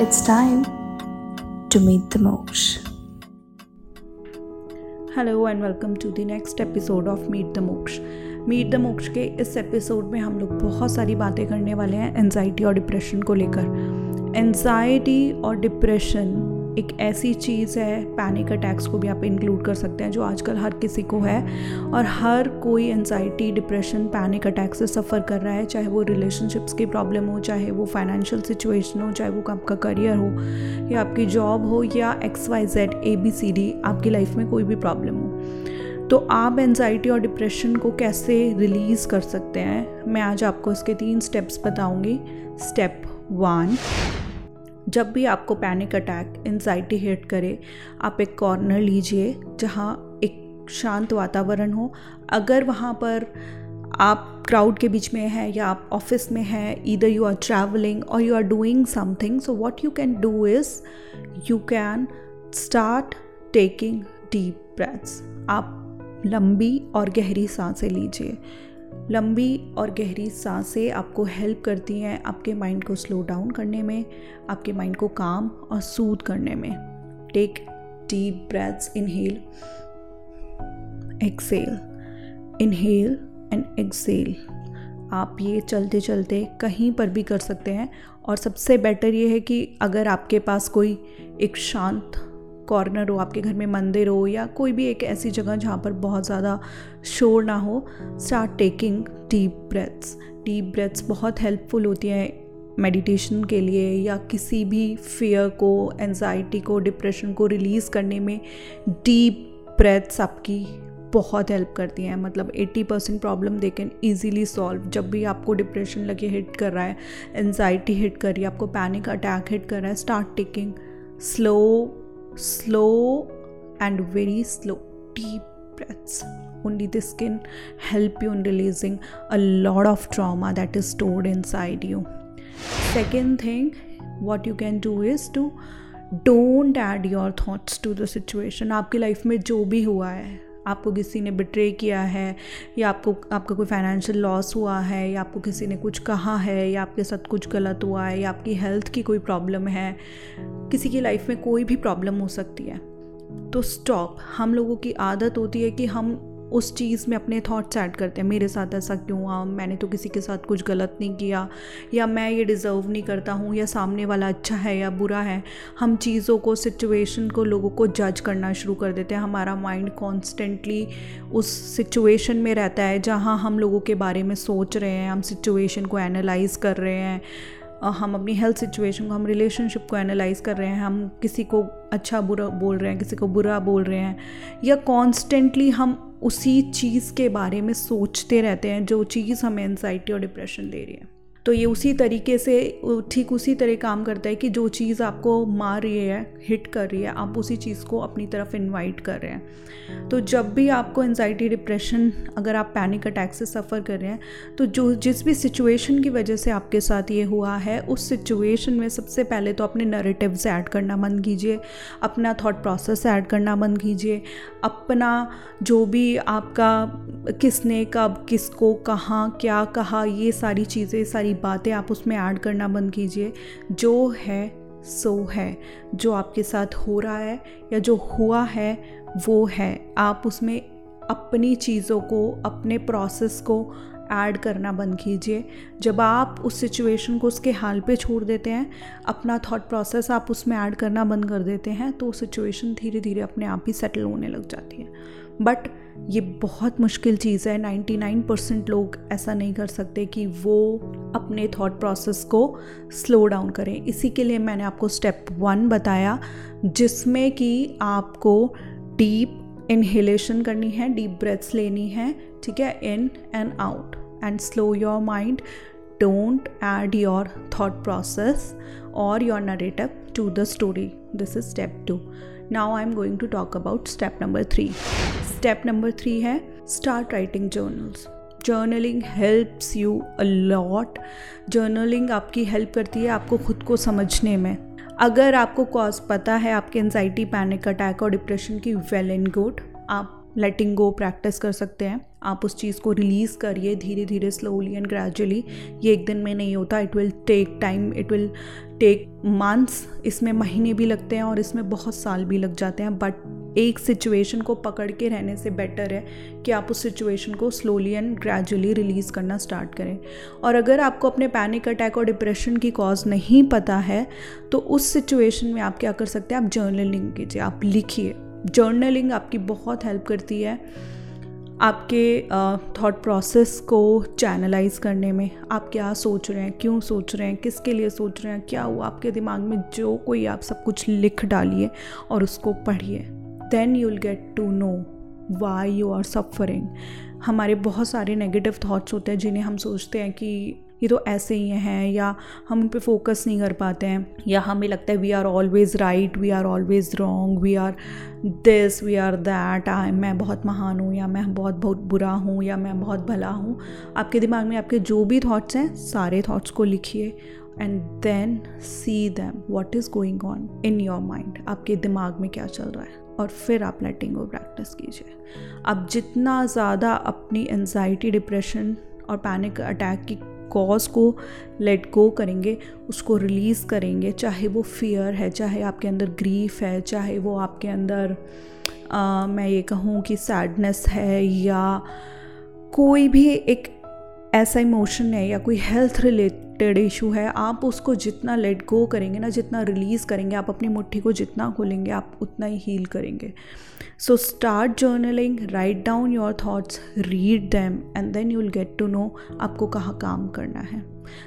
It's time to meet the Moksha. Hello and welcome to the next episode of meet the Moksha meet the Moksha के इस episode में हम लोग बहुत सारी बातें करने वाले हैं एनजाइटी और डिप्रेशन को लेकर एनजाइटी और डिप्रेशन एक ऐसी चीज़ है पैनिक अटैक्स को भी आप इंक्लूड कर सकते हैं, जो आजकल हर किसी को है। और हर कोई एनजाइटी डिप्रेशन पैनिक अटैक से सफ़र कर रहा है, चाहे वो रिलेशनशिप्स की प्रॉब्लम हो, चाहे वो फाइनेंशियल सिचुएशन हो, चाहे वो आपका करियर हो, या आपकी जॉब हो, या X Y Z A B C D आपकी लाइफ में कोई भी प्रॉब्लम हो। तो आप एनजाइटी और डिप्रेशन को कैसे रिलीज़ कर सकते हैं? मैं आज आपको इसके तीन स्टेप्स बताऊँगी। स्टेप वन जब भी आपको पैनिक अटैक एनजाइटी हिट करे, आप एक कॉर्नर लीजिए जहाँ एक शांत वातावरण हो। अगर वहाँ पर आप क्राउड के बीच में हैं या आप ऑफ़िस में हैं इधर यू आर ट्रैवलिंग और you are doing something so what you can do is you can start taking deep breaths आप लंबी और गहरी साँसें लीजिए। लंबी और गहरी साँसें आपको हेल्प करती हैं आपके माइंड को स्लो डाउन करने में, आपके माइंड को काम और सूद करने में। Take deep breaths inhale exhale inhale and exhale आप ये चलते चलते कहीं पर भी कर सकते हैं और सबसे बेटर ये है कि अगर आपके पास कोई एक शांत कॉर्नर हो, आपके घर में मंदिर हो या कोई भी एक ऐसी जगह जहाँ पर बहुत ज़्यादा शोर ना हो start taking deep breaths deep breaths बहुत हेल्पफुल होती हैं मेडिटेशन के लिए या किसी भी फियर को एनजाइटी को डिप्रेशन को रिलीज़ करने में डीप ब्रेथ्स आपकी बहुत हेल्प करती हैं. मतलब 80 percent problem they can easily solve जब भी आपको डिप्रेशन लगे हिट कर रहा है एनजाइटी हिट कर रही है, आपको पैनिक अटैक हिट कर रहा है start taking slow slow and very slow deep breaths only this can help you in releasing a lot of trauma that is stored inside you second thing what you can do is to don't add your thoughts to the situation आपकी life में जो भी हुआ है आपको किसी ने betray किया है या आपको आपका कोई फाइनेंशियल लॉस हुआ है या आपको किसी ने कुछ कहा है या आपके साथ कुछ गलत हुआ है या आपकी हेल्थ की कोई प्रॉब्लम है किसी की लाइफ में कोई भी प्रॉब्लम हो सकती है। तो स्टॉप हम लोगों की आदत होती है कि हम उस चीज़ में अपने थॉट्स ऐड करते हैं। मेरे साथ ऐसा क्यों हुआ? मैंने तो किसी के साथ कुछ गलत नहीं किया। या मैं ये डिज़र्व नहीं करता हूँ, या सामने वाला अच्छा है या बुरा है। हम चीज़ों को सिचुएशन को, लोगों को जज करना शुरू कर देते हैं। हमारा माइंड कॉन्स्टेंटली उस सिचुएशन में रहता है, जहाँ हम लोगों के बारे में सोच रहे हैं, हम सिचुएशन को एनालाइज कर रहे हैं। हम अपनी हेल्थ सिचुएशन को, हम रिलेशनशिप को एनालाइज कर रहे हैं, हम किसी को अच्छा बुरा बोल रहे हैं, किसी को बुरा बोल रहे हैं, या कॉन्स्टेंटली हम उसी चीज़ के बारे में सोचते रहते हैं, जो चीज़ हमें एनजाइटी और डिप्रेशन दे रही है। तो ये उसी तरीके से ठीक उसी तरह काम करता है कि जो चीज़ आपको मार रही है हिट कर रही है, आप उसी चीज़ को अपनी तरफ़ इनवाइट कर रहे हैं। तो जब भी आपको एनजाइटी डिप्रेशन अगर आप पैनिक अटैक से सफ़र कर रहे हैं तो जो जिस भी सिचुएशन की वजह से आपके साथ ये हुआ है, उस सिचुएशन में सबसे पहले तो अपने नरेटिव्स ऐड करना बंद कीजिए, अपना थॉट प्रोसेस ऐड करना बंद कीजिए, अपना जो भी आपका किसने कब, किसको, कहाँ, क्या कहा, ये सारी चीज़ें, सारी बातें आप उसमें ऐड करना बंद कीजिए। जो है, सो है। जो आपके साथ हो रहा है या जो हुआ है, वो है। आप उसमें अपनी चीज़ों को, अपने प्रोसेस को ऐड करना बंद कीजिए। जब आप उस सिचुएशन को उसके हाल पे छोड़ देते हैं, अपना थॉट प्रोसेस आप उसमें ऐड करना बंद कर देते हैं तो सिचुएशन धीरे धीरे अपने आप ही सेटल होने लग जाती है। बट ये बहुत मुश्किल चीज़ है। 99 परसेंट लोग ऐसा नहीं कर सकते कि वो अपने थॉट प्रोसेस को स्लो डाउन करें। इसी के लिए मैंने आपको स्टेप वन बताया, जिसमें कि आपको डीप इन्हेलेशन करनी है डीप ब्रेथ्स लेनी है, ठीक है in and out and slow your mind add your thought process और your narrative to the story this is step two now I am going to talk about step number three step number three है start writing journals journaling helps you a lot journaling आपकी help करती है आपको खुद को समझने में. अगर आपको कॉज पता है आपके एनजाइटी पैनिक अटैक और डिप्रेशन की वेल एंड गुड आप लेटिंग गो प्रैक्टिस कर सकते हैं. आप उस चीज़ को रिलीज़ करिए धीरे धीरे स्लोली एंड ग्रेजुअली ये एक दिन में नहीं होता it will take time it will take months इसमें महीने भी लगते हैं और इसमें बहुत साल भी लग जाते हैं। बट एक सिचुएशन को पकड़ के रहने से बेटर है कि आप उस सिचुएशन को स्लोली एंड ग्रेजुअली रिलीज़ करना स्टार्ट करें। और अगर आपको अपने पैनिक अटैक और डिप्रेशन की कॉज नहीं पता है तो उस सिचुएशन में आप क्या कर सकते हैं? आप जर्नलिंग कीजिए, आप लिखिए। जर्नलिंग आपकी बहुत हेल्प करती है। आपके थॉट प्रोसेस को चैनलाइज करने में आप क्या सोच रहे हैं, क्यों सोच रहे हैं, किसके लिए सोच रहे हैं, क्या हुआ आपके दिमाग में, जो कोई आप सब कुछ लिख डालिए और उसको पढ़िए। Then you will get to know why you are suffering हमारे बहुत सारे नेगेटिव थाट्स होते हैं जिन्हें हम सोचते हैं कि ये तो ऐसे ही हैं या हम उन पर फोकस नहीं कर पाते हैं या हमें लगता है we are always right we are always wrong we are this we are that I मैं बहुत महान हूँ या मैं बहुत बहुत बुरा हूँ या मैं बहुत भला हूँ। आपके दिमाग में आपके जो भी थाट्स हैं, सारे थाट्स को लिखिए and then see them what is going on in your mind आपके दिमाग में क्या चल रहा है और फिर आप लेटिंग को प्रैक्टिस कीजिए। अब जितना ज़्यादा अपनी एनजाइटी डिप्रेशन और पैनिक अटैक की कॉज को लेट गो करेंगे उसको रिलीज़ करेंगे चाहे वो फियर है चाहे आपके अंदर ग्रीफ है चाहे वो आपके अंदर आ, मैं ये कहूँ कि सैडनेस है या कोई भी एक ऐसा इमोशन है या कोई हेल्थ रिलेटेड इशू है आप उसको जितना लेट गो करेंगे ना जितना रिलीज़ करेंगे आप अपनी मुट्ठी को जितना खोलेंगे आप उतना ही हील करेंगे so start journaling write down your thoughts read them and then you will get to know आपको कहाँ काम करना है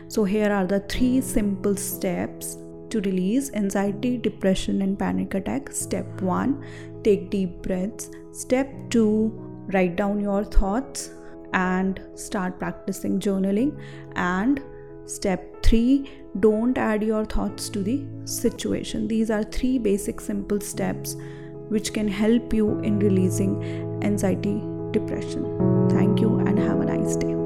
so here are the three simple steps to release anxiety, depression, and panic attack. Step 1 Take deep breaths. Step 2 Write down your thoughts and start practicing journaling. And step three, don't add your thoughts to the situation. These are three basic simple steps which can help you in releasing anxiety, depression. Thank you and have a nice day.